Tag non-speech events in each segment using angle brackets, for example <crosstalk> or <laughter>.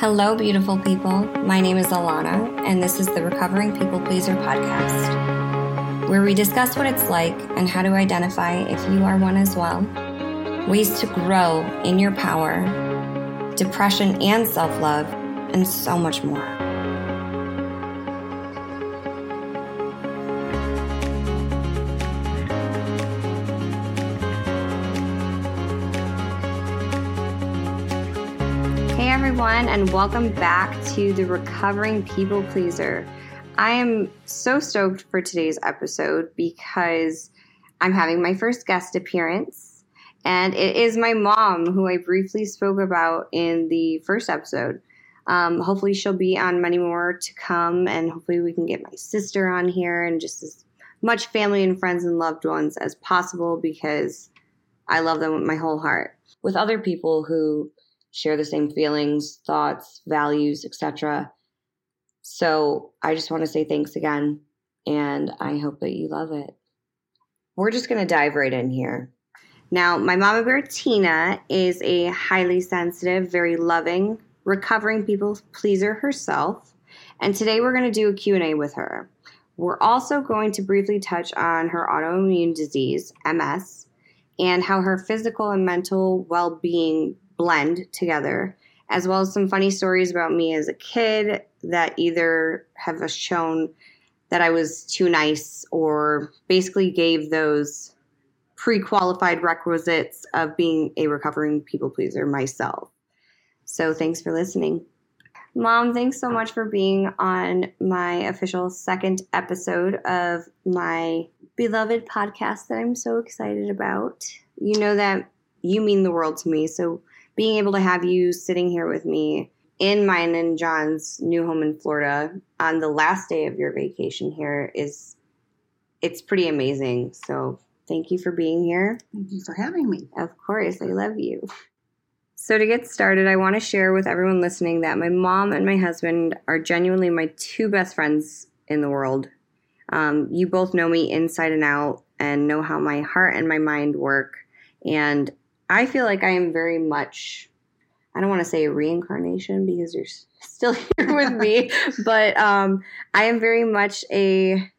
Hello, beautiful people. My name is Alana, and this is the Recovering People Pleaser podcast, where we discuss what it's like and how to identify if you are one as well, ways to grow in your power, depression and self love, and so much more. Everyone, and welcome back to the Recovering People Pleaser. I am so stoked for today's episode because I'm having my first guest appearance, and it is my mom, who I briefly spoke about in the first episode. Um, hopefully, she'll be on many more to come, and hopefully, we can get my sister on here and just as much family and friends and loved ones as possible because I love them with my whole heart. With other people who share the same feelings, thoughts, values, etc. So I just want to say thanks again, and I hope that you love it. We're just going to dive right in here. Now, my mama bear Tina is a highly sensitive, very loving, recovering people pleaser herself, and today we're going to do a Q&A with her. We're also going to briefly touch on her autoimmune disease, MS, and how her physical and mental well-being blend together, as well as some funny stories about me as a kid that either have shown that I was too nice or basically gave those pre qualified requisites of being a recovering people pleaser myself. So thanks for listening. Mom, thanks so much for being on my official second episode of my beloved podcast that I'm so excited about. You know that you mean the world to me, so being able to have you sitting here with me in mine and John's new home in Florida on the last day of your vacation here is it's pretty amazing. So thank you for being here. Thank you for having me. Of course, I love you. So to get started, I want to share with everyone listening that my mom and my husband are genuinely my two best friends in the world. Um, you both know me inside and out and know how my heart and my mind work. And I feel like I am very much, I don't want to say reincarnation because you're still <laughs> here with me, <laughs> but um, I am very much a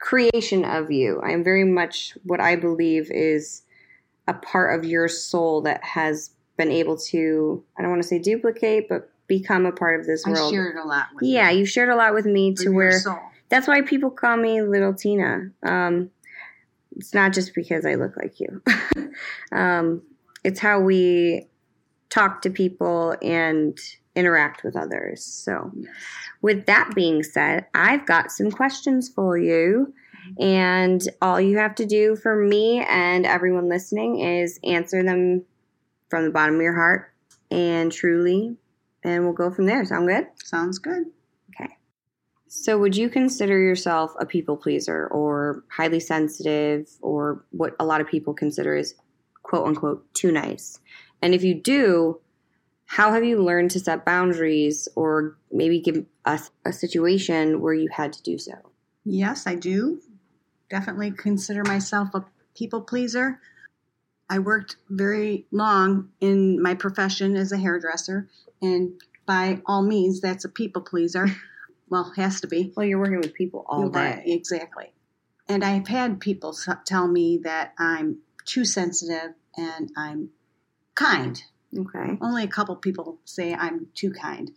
creation of you. I am very much what I believe is a part of your soul that has been able to, I don't want to say duplicate, but become a part of this I world. shared a lot with yeah, you. you've shared a lot with me to where soul. that's why people call me Little Tina. Um, it's not just because I look like you. <laughs> um, it's how we talk to people and interact with others. So, Yes. with that being said, I've got some questions for you. And all you have to do for me and everyone listening is answer them from the bottom of your heart and truly, and we'll go from there. Sound good? Sounds good. So, would you consider yourself a people pleaser or highly sensitive or what a lot of people consider is quote unquote too nice? And if you do, how have you learned to set boundaries or maybe give us a situation where you had to do so? Yes, I do. Definitely consider myself a people pleaser. I worked very long in my profession as a hairdresser, and by all means, that's a people pleaser. <laughs> Well, has to be. Well, you're working with people all Right, day. Exactly. And I've had people tell me that I'm too sensitive and I'm kind. Okay. Only a couple people say I'm too kind.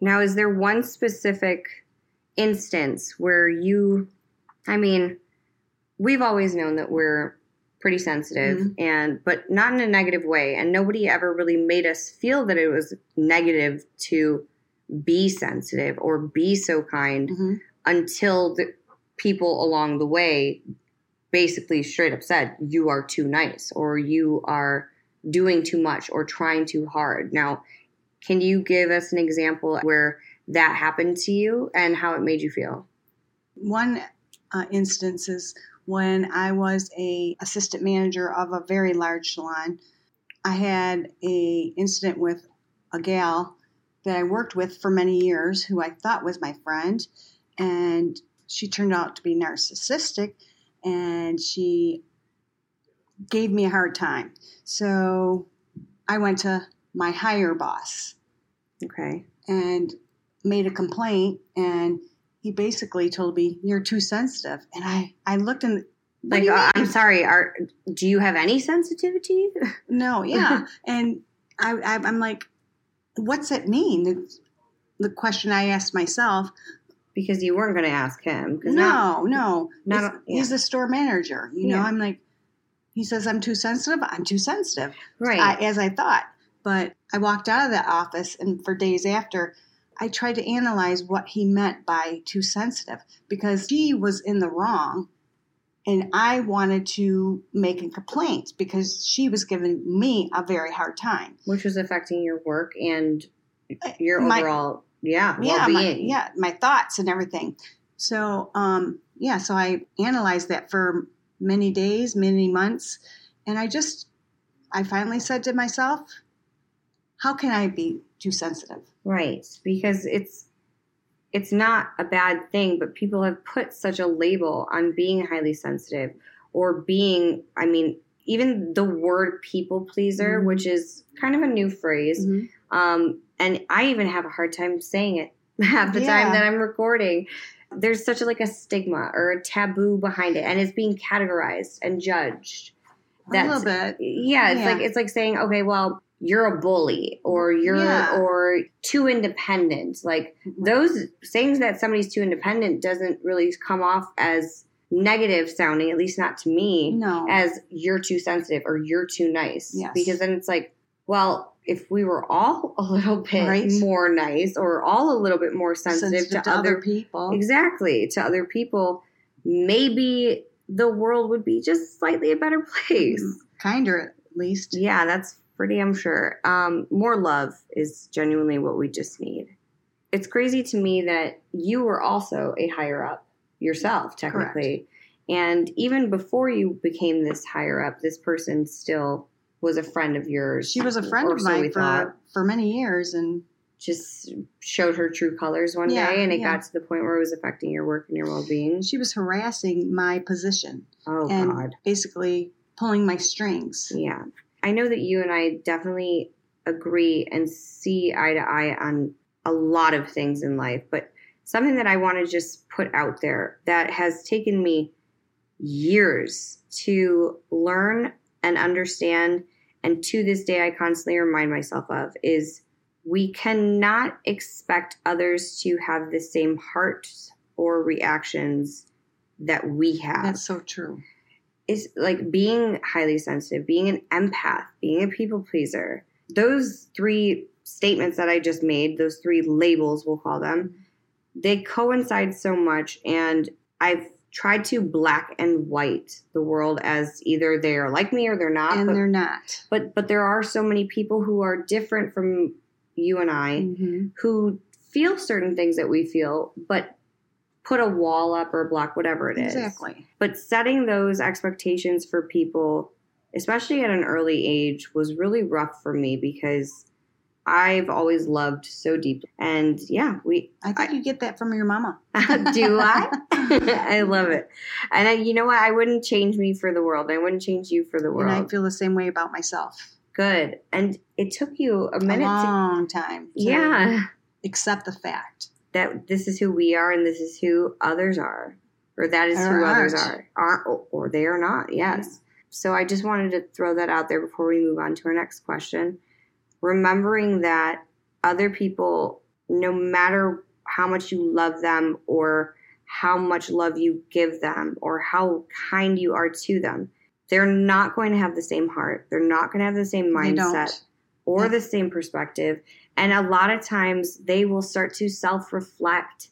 Now, is there one specific instance where you, I mean, we've always known that we're pretty sensitive Mhm. and but not in a negative way and nobody ever really made us feel that it was negative to be sensitive or be so kind Mhm. until the people along the way basically straight up said you are too nice or you are doing too much or trying too hard now can you give us an example where that happened to you and how it made you feel One uh, instance is when I was a assistant manager of a very large salon. I had a incident with a gal that I worked with for many years, who I thought was my friend, and she turned out to be narcissistic, and she gave me a hard time. So I went to my higher boss Okay. and made a complaint and he basically told me you're too sensitive and i i looked in what Like, uh, I'm sorry. Are do you have any sensitivity? no yeah <laughs> and I, I i'm like what's it mean It's the question i asked myself because you weren't going to ask him. now- no no not- It's- yeah. he's the store manager you know Yeah. i'm like he says i'm too sensitive i'm too sensitive right. I, as I thought. But I walked out of that office, and for days after, I tried to analyze what he meant by too sensitive because he was in the wrong. And I wanted to make a complaint because she was giving me a very hard time. which was affecting your work and your My- overall yeah Yeah, my, yeah, my thoughts and everything. So, um, yeah, so I analyzed that for many days, many months, and I just, I finally said to myself, how can I be too sensitive? Right, because it's it's not a bad thing, but people have put such a label on being highly sensitive or being I mean, even the word people pleaser, Mhm. which is kind of a new phrase. Um, and I even have a hard time saying it <laughs> half the time that I'm recording. There's such a like a stigma or a taboo behind it, and it's being categorized and judged. a little bit. Yeah, it's Yeah. like it's like saying, okay, well, you're a bully or you're Yeah. or too independent. Like mm-hmm. those things that somebody's too independent doesn't really come off as negative sounding, at least not to me, No. as you're too sensitive or you're too nice. Yes. Because then it's like, well, if we were all <laughs> a little bit Right. more nice or all a little bit more sensitive, to, other people. exactly to other people, maybe the world would be just slightly a better <laughs> place. Mm, kinder, at least. Yeah, that's pretty, I'm sure. Um, more love is genuinely what we just need. It's crazy to me that you were also a higher up yourself, technically. Correct. And even before you became this higher up, this person still was a friend of yours. She was a friend of so mine thought. for, for many years, and Just showed her true colors one Yeah, day, and it yeah. got to the point where it was affecting your work and your well being. she was harassing my position Oh, and God. basically pulling my strings. Yeah. I know that you and I definitely agree and see eye to eye on a lot of things in life, but something that I want to just put out there that has taken me years to learn and understand, and to this day I constantly remind myself of is we cannot expect others to have the same hearts or reactions that we have That's so true. Is like being highly sensitive, being an empath, being a people pleaser. Those three statements that I just made, those three labels, we'll call them, they coincide so much. And I've tried to black and white the world as either they are like me or they're not. and but, they're not. but but there are so many people who are different from you and I Mhm. who feel certain things that we feel, but put a wall up or a block, whatever it is. Exactly. But setting those expectations for people, especially at an early age, was really rough for me because I've always loved so deeply. And yeah, we I think you get that from your mama. <laughs> <laughs> do I? <laughs> I love it. And I, you know what? I wouldn't change me for the world. I wouldn't change you for the world. And I feel the same way about myself. Good. And it took you a minute a to long time. to yeah, Accept the fact. That this is who we are and this is who others are. Or that is Or who others aren't. are. Are or they are not. Yes. So I just wanted to throw that out there before we move on to our next question. Remembering that other people, no matter how much you love them or how much love you give them or how kind you are to them, they're not going to have the same heart. They're not going to have the same mindset or Yeah. the same perspective. And a lot of times they will start to self reflect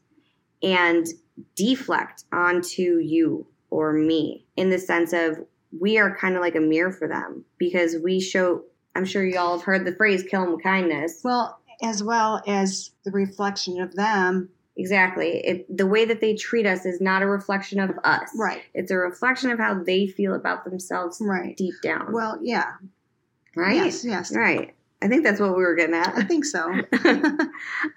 and deflect onto you or me in the sense of we are kind of like a mirror for them because we show, I'm sure you all have heard the phrase kill them with kindness. Well, as well as the reflection of them. exactly. It, the way that they treat us is not a reflection of us. Right. It's a reflection of how they feel about themselves Right. deep down. Well, yeah. right? Yes, yes. Right. I think that's what we were getting at. I think so. <laughs>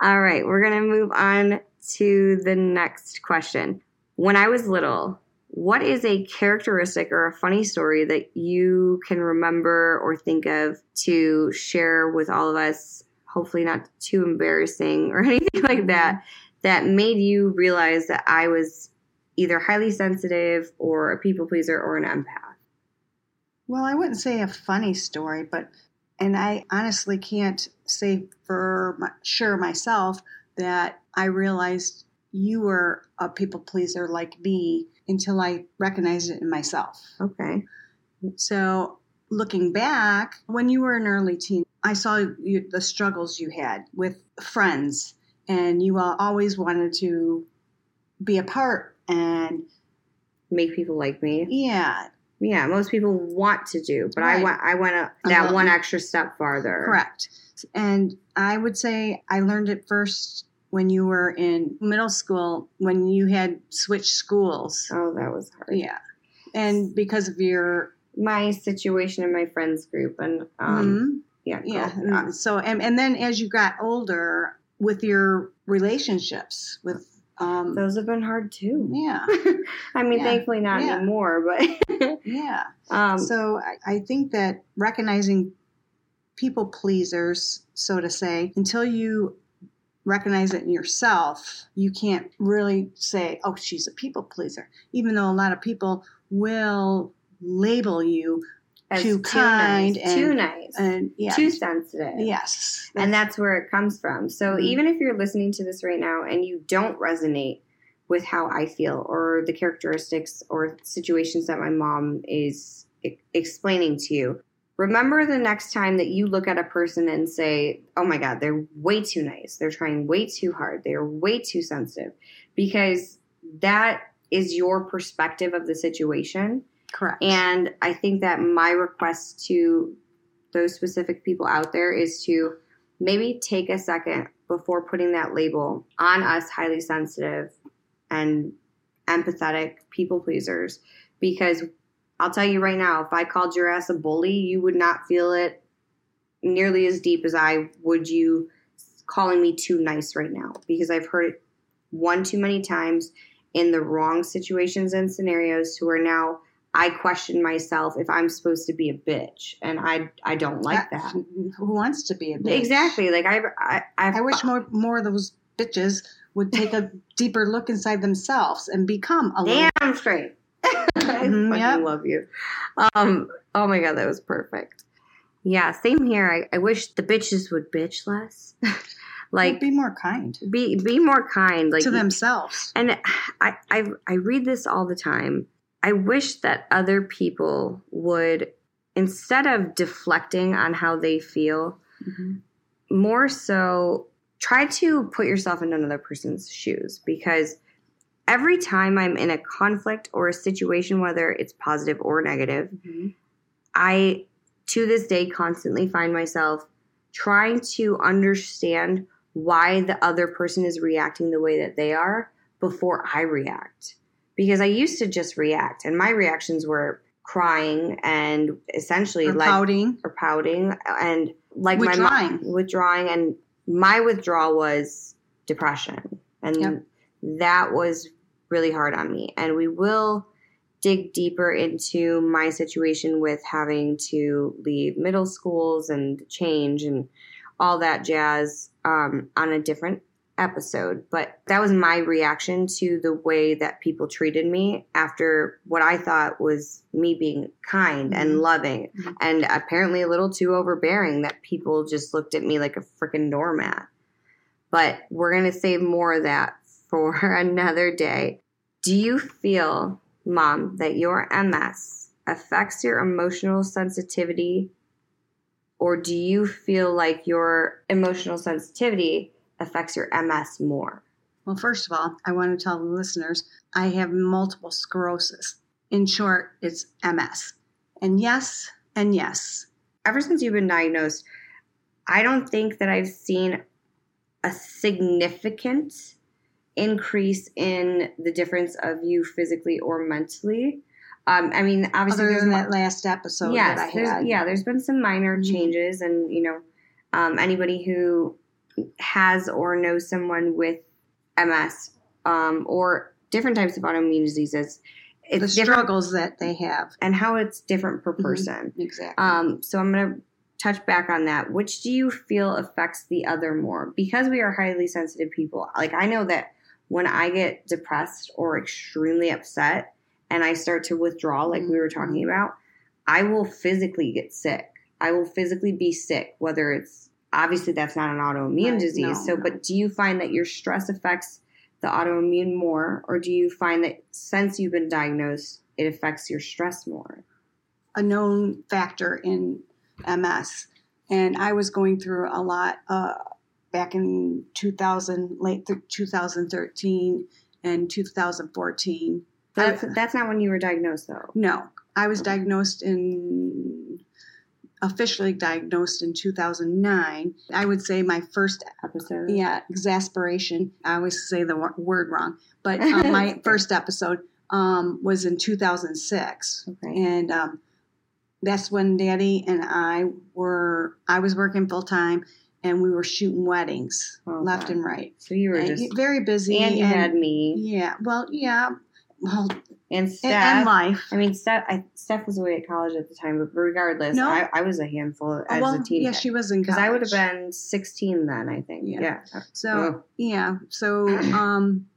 All right, we're going to move on to the next question. When I was little, what is a characteristic or a funny story that you can remember or think of to share with all of us hopefully not too embarrassing or <laughs> anything like mm-hmm. that, that made you realize that I was either highly sensitive or a people pleaser or an empath? Well, I wouldn't say a funny story, but, and I honestly can't say for my, sure myself that I realized you were a people pleaser like me until I recognized it in myself. Okay. So, looking back, when you were an early teen, I saw you, the struggles you had with friends, and you always wanted to be a part and make people like me. Yeah. Yeah, most people want to do, but Right. I went I went a, that Uh-huh. one extra step farther. Correct. And I would say I learned it first when you were in middle school when you had switched schools. Oh, that was hard. Yeah. And because of your My situation in my friends group and um Mhm. yeah, yeah, so and, and then as you got older with your relationships with um those have been hard too. yeah, <laughs> I mean, Yeah. thankfully not Yeah. anymore, but <laughs> yeah. um So I, I think that recognizing people pleasers, so to say, until you recognize it in yourself, you can't really say, oh, she's a people pleaser, even though a lot of people will label you as too kind nice, and- too nice, and yeah, too sensitive. yes. and that's where it comes from. So Mhm. even if you're listening to this right now and you don't resonate with how I feel or the characteristics or situations that my mom is explaining to you, remember the next time that you look at a person and say, "Oh my god, they're way too nice. They're trying way too hard. They're way too sensitive." Because that is your perspective of the situation. Correct. And I think that my request to those specific people out there is to maybe take a second before putting that label on us highly sensitive and empathetic people pleasers because I'll tell you right now if I called your ass a bully you would not feel it nearly as deep as I would you calling me too nice right now because I've heard it one too many times in the wrong situations and scenarios to where now I question myself if I'm supposed to be a bitch, and I I don't like that. Who wants to be a bitch? Exactly. Like I I I've, I wish more more of those bitches would take a <laughs> deeper look inside themselves and become a little. damn straight. <laughs> I Mhm, fucking yep. love you. Um. Oh my god, that was perfect. Yeah. Same here. I, I wish the bitches would bitch less. <laughs> like be more kind be be more kind. Like to themselves. And I, I I read this all the time. I wish that other people would instead of deflecting on how they feel, more so try to put yourself in another person's shoes because every time I'm in a conflict or a situation whether it's positive or negative, Mhm. I to this day constantly find myself trying to understand why the other person is reacting the way that they are before I react. Because I used to just react, and my reactions were crying and essentially Or like pouting. or pouting and like my Withdrawing. mom withdrawing and my withdrawal was depression and Yep. that was really hard on me and we will dig deeper into my situation with having to leave middle schools and change and all that jazz um, on a different episode. But that was my reaction to the way that people treated me after what I thought was me being kind and Mhm. loving Mhm. and apparently a little too overbearing that people just looked at me like a freaking doormat. But we're going to save more of that <laughs> for another day. Do you feel, mom, that your MS affects your emotional sensitivity? Or do you feel like your emotional sensitivity affects your MS more? Well, first of all, I want to tell the listeners I have multiple sclerosis. In short, it's MS. And yes, and yes. Ever since you've been diagnosed, I don't think that I've seen a significant increase in the difference of you physically or mentally. Um, I mean, obviously, Other there's than that last episode yes, that I there's- had. yeah, there's been some minor Mhm. changes, and you know, um, anybody who has or knows someone with MS um, or different types of autoimmune diseases, The it's different, struggles that they have. and how it's different per Mhm. person. Exactly. Um, so I'm gonna touch back on that, which do you feel affects the other more? Because we are highly sensitive people. Like I know that when I get depressed or extremely upset and I start to withdraw, like we were talking Mm-hmm. about, I will physically get sick. I will physically be sick, whether it's obviously that's not an autoimmune Right, disease. no, so, no. but do you find that your stress affects the autoimmune more, or do you find that since you've been diagnosed, it affects your stress more? a known factor in MS. And I was going through a lot uh, back in 2000, late th- 2013 and 2014. That's, I- that's not when you were diagnosed, though. no, I was diagnosed in, officially diagnosed in 2009. I would say my first, Episode. yeah, exasperation. I always say the wo- word wrong, but uh, <laughs> my first episode um, was in 2006 Okay. and um, that's when daddy and i were i was working full-time and we were shooting weddings Oh, left God. and right So you were And just very busy and you had me yeah well yeah well and and, Steph. and life I mean, Steph. I, Steph was away at college at the time, but regardless, No. I, I was a handful as well a teen. yeah she was in because I would have been sixteen then. I think. Yeah. Yeah. so yeah so <clears throat> um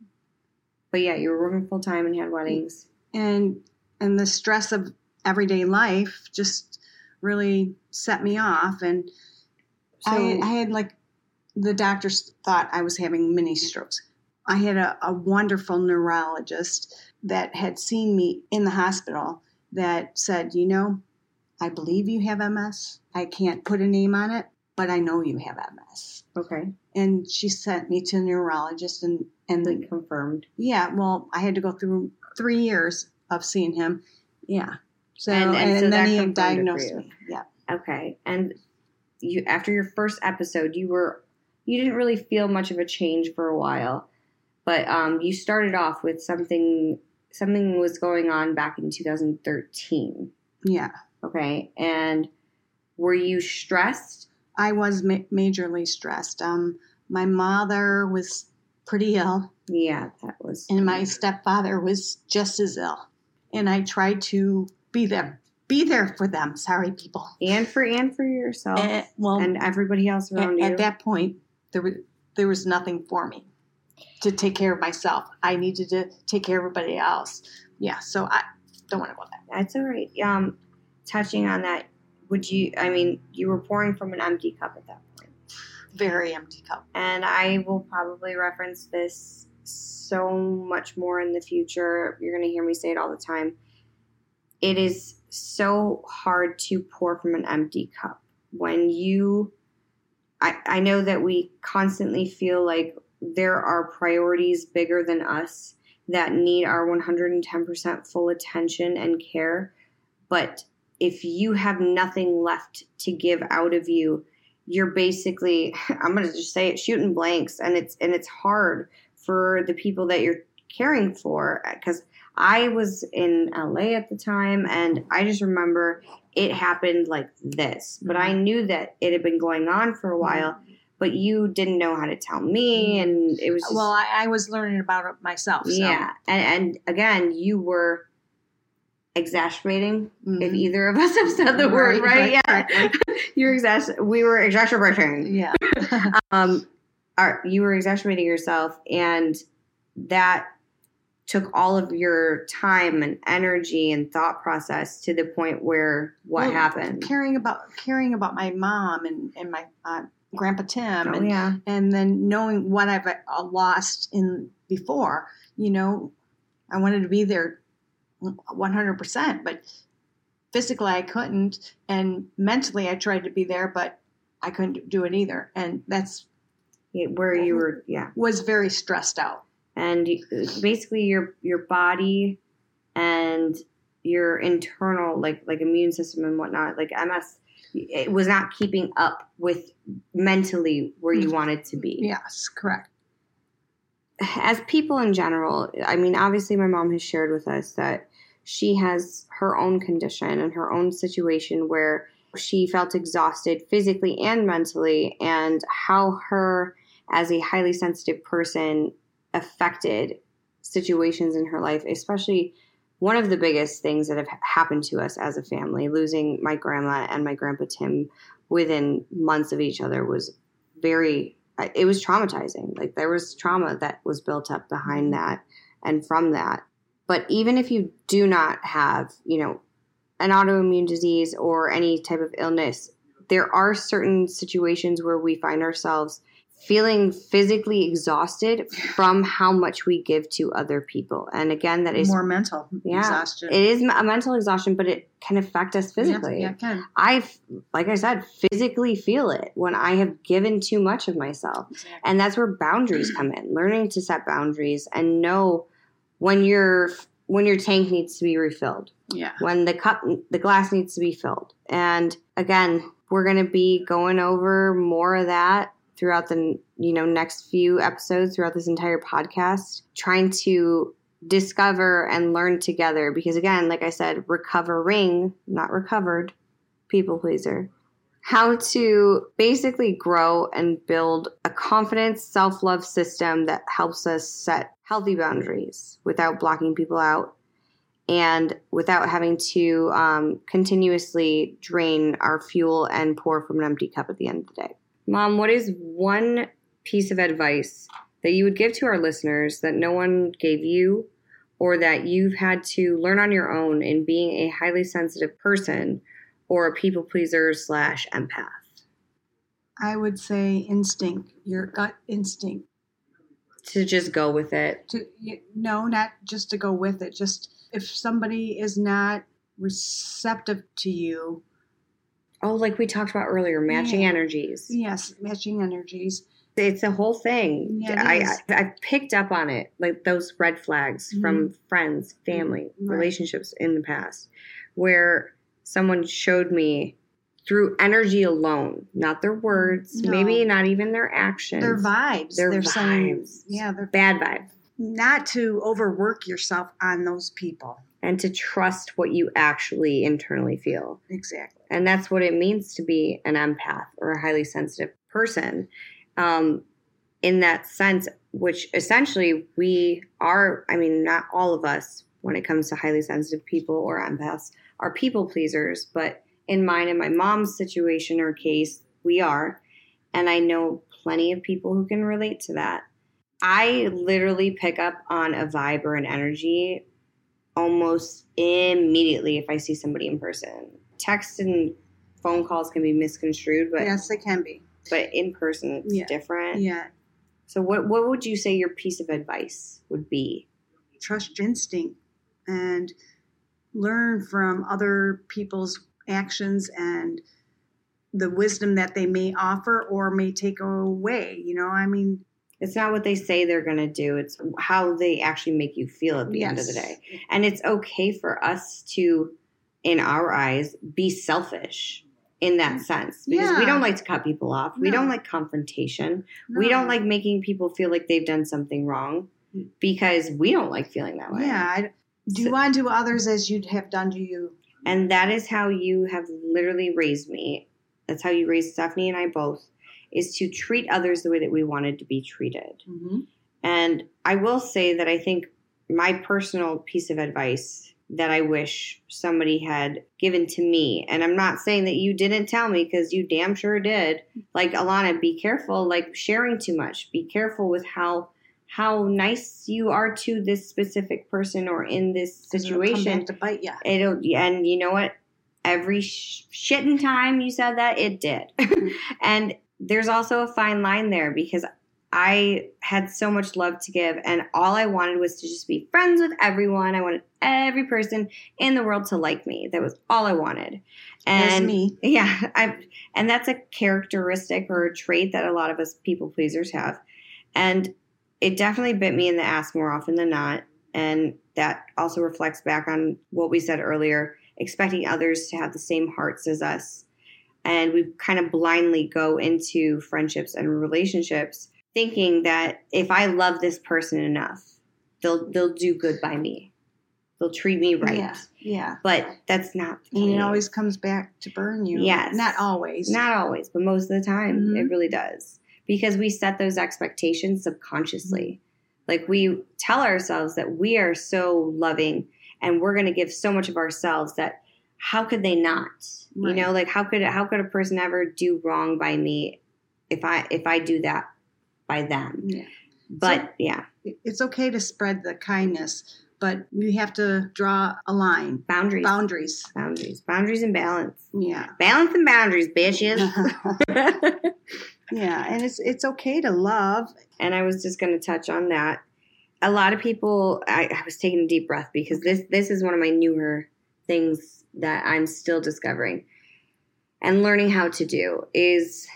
But yeah, you were working full time and had weddings. and and the stress of everyday life just really set me off and So I, I had like the doctors thought I was having mini strokes. I had a, a wonderful neurologist that had seen me in the hospital that said, you know, I believe you have MS. I can't put a name on it, but I know you have MS. okay, And she sent me to a neurologist and and like confirmed. yeah, well, I had to go through three years of seeing him. Yeah. So And- and, and so then he confirmed it for diagnosed me. Yeah. Okay, and you after your first episode, you were you didn't really feel much of a change for a while, but um, you started off with something something was going on back in 2013. Yeah. Okay, and were you stressed? I was ma- majorly stressed. Um, my mother was pretty ill, Yeah, that was. and my stepfather was just as ill. And I tried to be there, be there for them. Sorry, people. and for and for yourself Eh, well, and everybody else at, around you. at that point, there was there was nothing for me to take care of myself. I needed to take care of everybody else. Yeah, so I don't want to go there. That's all right. Um, touching on that, would you? I mean, you were pouring from an empty cup at that point, Very empty cup. and I will probably reference this so much more in the future. You're going to hear me say it all the time. It is so hard to pour from an empty cup when you. I, I know that we constantly feel like there are priorities bigger than us that need our 110% full attention and care. But if you have nothing left to give out of you, you're basically <laughs> I'm going to just say it shooting blanks and it's and it's hard for the people that you're caring for uh, cuz I was in LA at the time and I just remember it happened like this. But I mm-hmm. knew that it had been going on for a while, mm-hmm. But you didn't know how to tell me and it was just Well, I, I was learning about it myself. So. yeah, and and again, you were exacerbating. If Mhm. either of us <laughs> have said the word right, right, yeah, <laughs> you're exas- We were exacerbating. Yeah. <laughs> Um, are you were exacerbating yourself, and that took all of your time and energy and thought process to the point where what Well, happened? caring about caring about my mom and and my uh, grandpa Tim Oh and yeah, and then knowing what I've uh, lost in before, you know, I wanted to be there 100%, but physically I couldn't and mentally I tried to be there but I couldn't do it either and that's Yeah, where you were, yeah. was very stressed out. and basically your your body and your internal like like immune system and whatnot like ms it was not keeping up with mentally where you mm-hmm. wanted to be Yes, correct. as people in general i mean obviously my mom has shared with us that she has her own condition and her own situation where she felt exhausted physically and mentally and how her as a highly sensitive person affected situations in her life especially one of the biggest things that have happened to us as a family losing my grandma and my grandpa tim within months of each other was very it was traumatizing like there was trauma that was built up behind Mm-hmm. that and from that but even if you do not have you know an autoimmune disease or any type of illness there are certain situations where we find ourselves feeling physically exhausted from how much we give to other people and again that is more mental yeah, exhaustion. it is a mental exhaustion but it can affect us physically Yeah, it can. I, like I said, physically feel it when I have given too much of myself. Exactly. And that's where boundaries come in. Learning to set boundaries and know when your when your tank needs to be refilled, Yeah. when the cup the glass needs to be filled. And again, we're going to be going over more of that throughout the you know next few episodes throughout this entire podcast, trying to discover and learn together because again, like I said, recovering, not recovered, people pleaser. How to basically grow and build a confidence, self love system that helps us set healthy boundaries without blocking people out and without having to um, continuously drain our fuel and pour from an empty cup at the end of the day. Mom, what is one piece of advice that you would give to our listeners that no one gave you or that you've had to learn on your own in being a highly sensitive person or a people pleaser slash empath? I would say instinct, your gut instinct. To just go with it. To no, not just to go with it. Just if somebody is not receptive to you, Oh, like we talked about earlier, matching Yeah. energies. yes, matching energies. It's a whole thing. Yeah, I. I I picked up on it, like those red flags mm-hmm. from friends, mm-hmm. family, Right. relationships in the past, where someone showed me through energy alone, not their words, No. maybe not even their actions, Their vibes. Their saying, vibes. yeah, they're bad vibes, not to overwork yourself on those people. and to trust what you actually internally feel. Exactly. And that's what it means to be an empath or a highly sensitive person. Um, in that sense, which essentially we are, I mean, not all of us, when it comes to highly sensitive people or empaths, are people pleasers. But in mine and my mom's situation or case, we are. And I know plenty of people who can relate to that. I literally pick up on a vibe or an energy almost immediately if I see somebody in person. Text and phone calls can be misconstrued, but yes, they can be. but in person it's Yeah. different. Yeah. So what what would you say your piece of advice would be? Trust your instinct and learn from other people's actions and the wisdom that they may offer or may take away. You know, I mean, It's not what they say they're going to do, it's how they actually make you feel at the end of the day. And it's okay for us to in our eyes be selfish in that sense because we don't like to cut people off. We don't like confrontation. We don't like making people feel like they've done something wrong because we don't like feeling that way. Yeah. I, do So- unto others as you'd have done to you. And that is how you have literally raised me. That's how you raised Stephanie and I both, is to treat others the way that we wanted to be treated. Mm-hmm. And I will say that I think my personal piece of advice that I wish somebody had given to me, and I'm not saying that you didn't tell me because you damn sure did. Like Alana, be careful, like sharing too much. Be careful with how how nice you are to this specific person or in this situation. back to bite you. It'll and you know what? Every sh- shitting time you said that, it did. <laughs> and there's also a fine line there because I had so much love to give, and all I wanted was to just be friends with everyone. I wanted every person in the world to like me. That was all I wanted. And me. yeah, <laughs> I and that's a characteristic or a trait that a lot of us people pleasers have. And it definitely bit me in the ass more often than not. And that also reflects back on what we said earlier, expecting others to have the same hearts as us. And we kind of blindly go into friendships and relationships thinking that if I love this person enough, they'll they'll do good by me. They'll treat me right. Yeah. Yeah. But that's not the And it always comes back to burn you. Yes. Not always. Not always, but most of the time Mhm. it really does. Because we set those expectations subconsciously. Like we tell ourselves that we are so loving and we're going to give so much of ourselves that how could they not? Right. You know, like how could how could a person ever do wrong by me if I if I do that by them? Yeah. But yeah, It's okay to spread the kindness, but you have to draw a line, boundaries, boundaries. boundaries, boundaries, and balance, Yeah. balance and boundaries, bitches. <laughs> yeah, and it's it's okay to love. and I was just going to touch on that. A lot of people, I, I was taking a deep breath because this this is one of my newer things that I'm still discovering and learning how to do is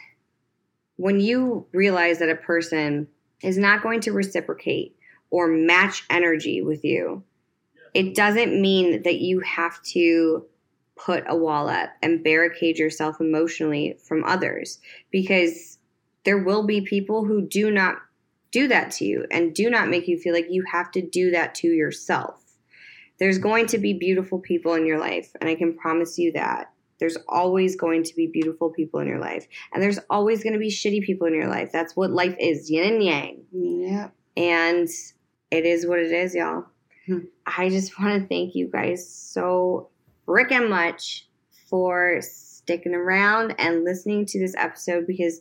when you realize that a person is not going to reciprocate or match energy with you, it doesn't mean that you have to put a wall up and barricade yourself emotionally from others because there will be people who do not do that to you and do not make you feel like you have to do that to yourself. There's going to be beautiful people in your life, and I can promise you that. There's always going to be beautiful people in your life, and there's always going to be shitty people in your life. That's what life is yin and yang. Yeah. And it is what it is, y'all. Hmm. I just <laughs> want to thank you guys so freaking much for sticking around and listening to this episode because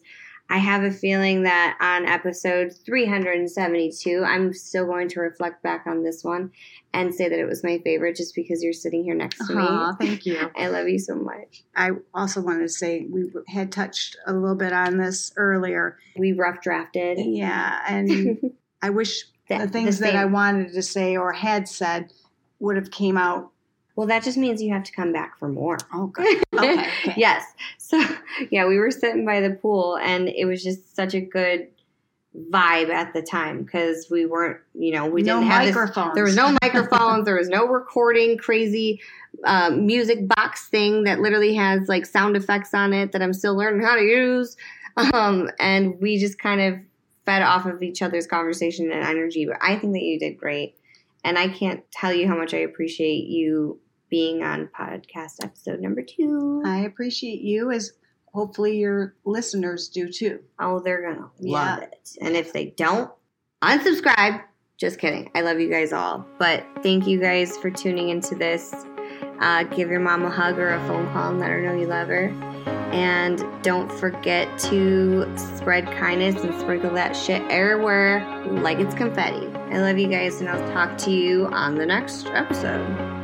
I have a feeling that on episode 372, I'm still going to reflect back on this one and say that it was my favorite just because you're sitting here next to Aw, me. <laughs> thank you. I love you so much. I also wanted to say we had touched a little bit on this earlier. We rough drafted. Yeah, and <laughs> I wish the things that I wanted to say or had said would have came out. Well, that just means you have to come back for more. Oh, <laughs> good. Okay, okay. yes. So, yeah, we were sitting by the pool and it was just such a good vibe at the time because we weren't, you know, we no didn't have this- microphones. there was no microphones, there was no recording crazy um, music box thing that literally has like sound effects on it that I'm still learning how to use. Um, and we just kind of fed off of each other's conversation and energy. But I think that you did great. And I can't tell you how much I appreciate you being on podcast episode number two. I appreciate you as hopefully your listeners do too. Oh, they're gonna Yeah. love it. And if they don't, unsubscribe. Just kidding. I love you guys all. But thank you guys for tuning into this. Uh, give your mom a hug or a phone call and let her know you love her. And don't forget to spread kindness and sprinkle that shit everywhere like it's confetti. I love you guys, and I'll talk to you on the next episode.